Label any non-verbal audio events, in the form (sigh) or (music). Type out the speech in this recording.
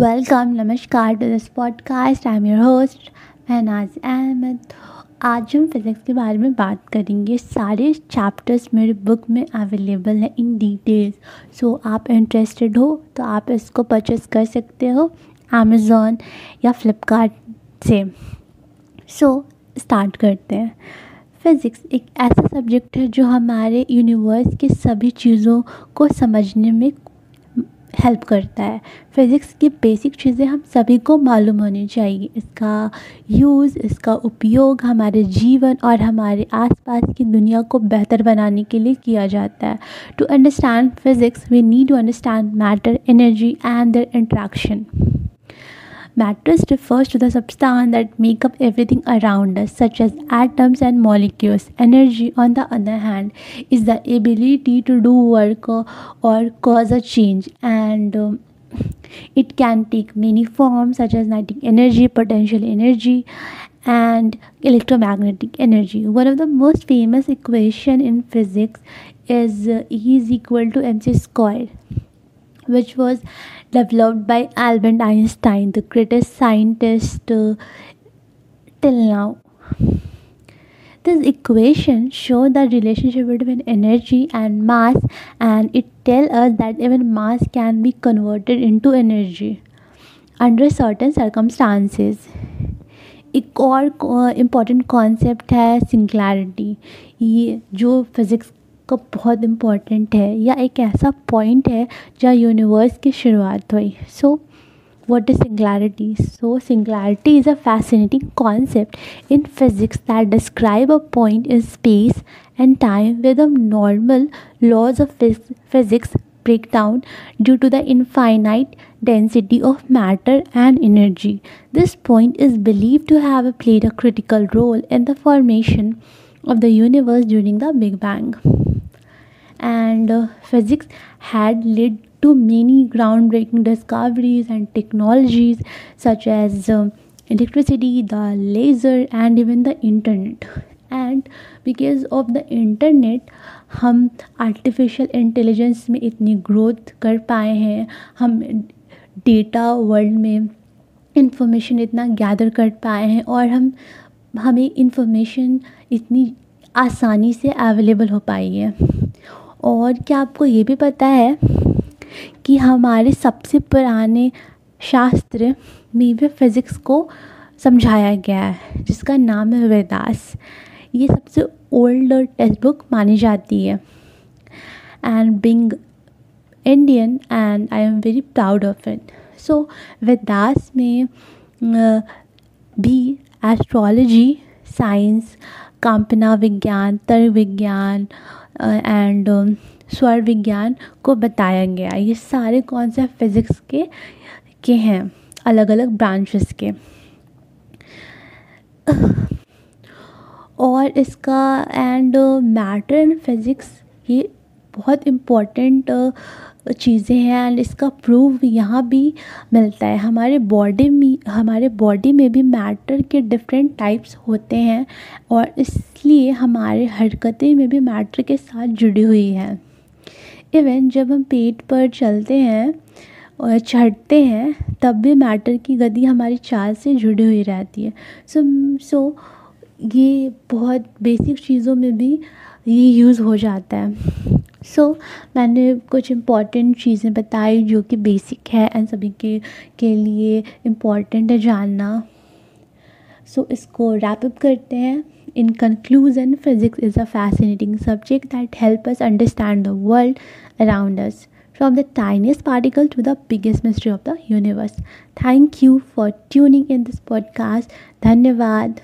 Welcome नमस्कार to this podcast I am your host मैं नाज अहमद आज हम फिज़िक्स के बारे में बात करेंगे। सारे चैप्टर्स मेरे बुक में अवेलेबल हैं इन डिटेल्स सो आप इंटरेस्टेड हो तो आप इसको परचेस कर सकते हो अमेज़ोन या फ्लिपकार्ट से। सो so, स्टार्ट करते हैं। फिज़िक्स एक ऐसा सब्जेक्ट है जो हमारे यूनिवर्स की सभी चीज़ों को समझने में हेल्प करता है। फिज़िक्स की बेसिक चीज़ें हम सभी को मालूम होनी चाहिए। इसका यूज़ इसका उपयोग हमारे जीवन और हमारे आसपास की दुनिया को बेहतर बनाने के लिए किया जाता है। To understand physics we need to understand matter energy and their interaction Matters refers to the substance that make up everything around us, such as atoms and molecules. Energy, on the other hand, is the ability to do work or, cause a change, and um, (laughs) it can take many forms, such as kinetic energy, potential energy, and electromagnetic energy. One of the most famous equation in physics is uh, E is equal to mc squared which was developed by Albert Einstein, the greatest scientist uh, till now. This equation show the relationship between energy and mass and it tells us that even mass can be converted into energy under certain circumstances. एक और important concept है singularity ये जो physics का बहुत important है या एक ऐसा पॉइंट है जहाँ यूनिवर्स की शुरुआत हुई सो what is singularity so singularity is a fascinating concept in physics that describe a point in space and time where the normal laws of phys- physics break down due to the infinite density of matter and energy this point is believed to have played a critical role in the formation of the universe during the big bang and uh, physics had led to many groundbreaking discoveries and technologies such as uh, electricity, the laser, and even the internet. And because of the internet हम artificial intelligence में इतनी growth कर पाए हैं हम data world में information इतना gather कर पाए हैं और हम हमें इंफॉर्मेशन इतनी आसानी से अवेलेबल हो पाई है। और क्या आपको ये भी पता है कि हमारे सबसे पुराने शास्त्र में भी फिज़िक्स को समझाया गया है, जिसका नाम है वेदास। ये सबसे ओल्ड और टेक्स्ट बुक मानी जाती है। And being Indian and I am very proud of it so Vedas में भी एस्ट्रोलॉजी साइंस कांपना विज्ञान तर्क विज्ञान एंड स्वर विज्ञान को बताया गया ये सारे कॉन्सेप्ट फिज़िक्स के के हैं अलग अलग ब्रांचेस के। और इसका एंड मैटर एंड फिज़िक्स ये बहुत इम्पोर्टेंट चीज़ें हैं एंड इसका प्रूफ यहाँ भी मिलता है। हमारे बॉडी में हमारे बॉडी में भी मैटर के डिफरेंट टाइप्स होते हैं और इसलिए हमारे हरकतें में भी मैटर के साथ जुड़ी हुई हैं। इवन जब हम पेट पर चलते हैं और चढ़ते हैं तब भी मैटर की गति हमारी चाल से जुड़ी हुई रहती है। सो so, सो so, ये बहुत बेसिक चीज़ों में भी ये यूज़ हो जाता है। सो so, मैंने कुछ इंपॉर्टेंट चीज़ें बताई जो कि बेसिक है एंड सभी के के लिए इंपॉर्टेंट है जानना सो so, इसको रैपअप करते हैं in conclusion physics is a fascinating subject that help us understand the world around us from the tiniest particle to the biggest mystery of the universe. Thank you for tuning in this podcast. Dhanyavad.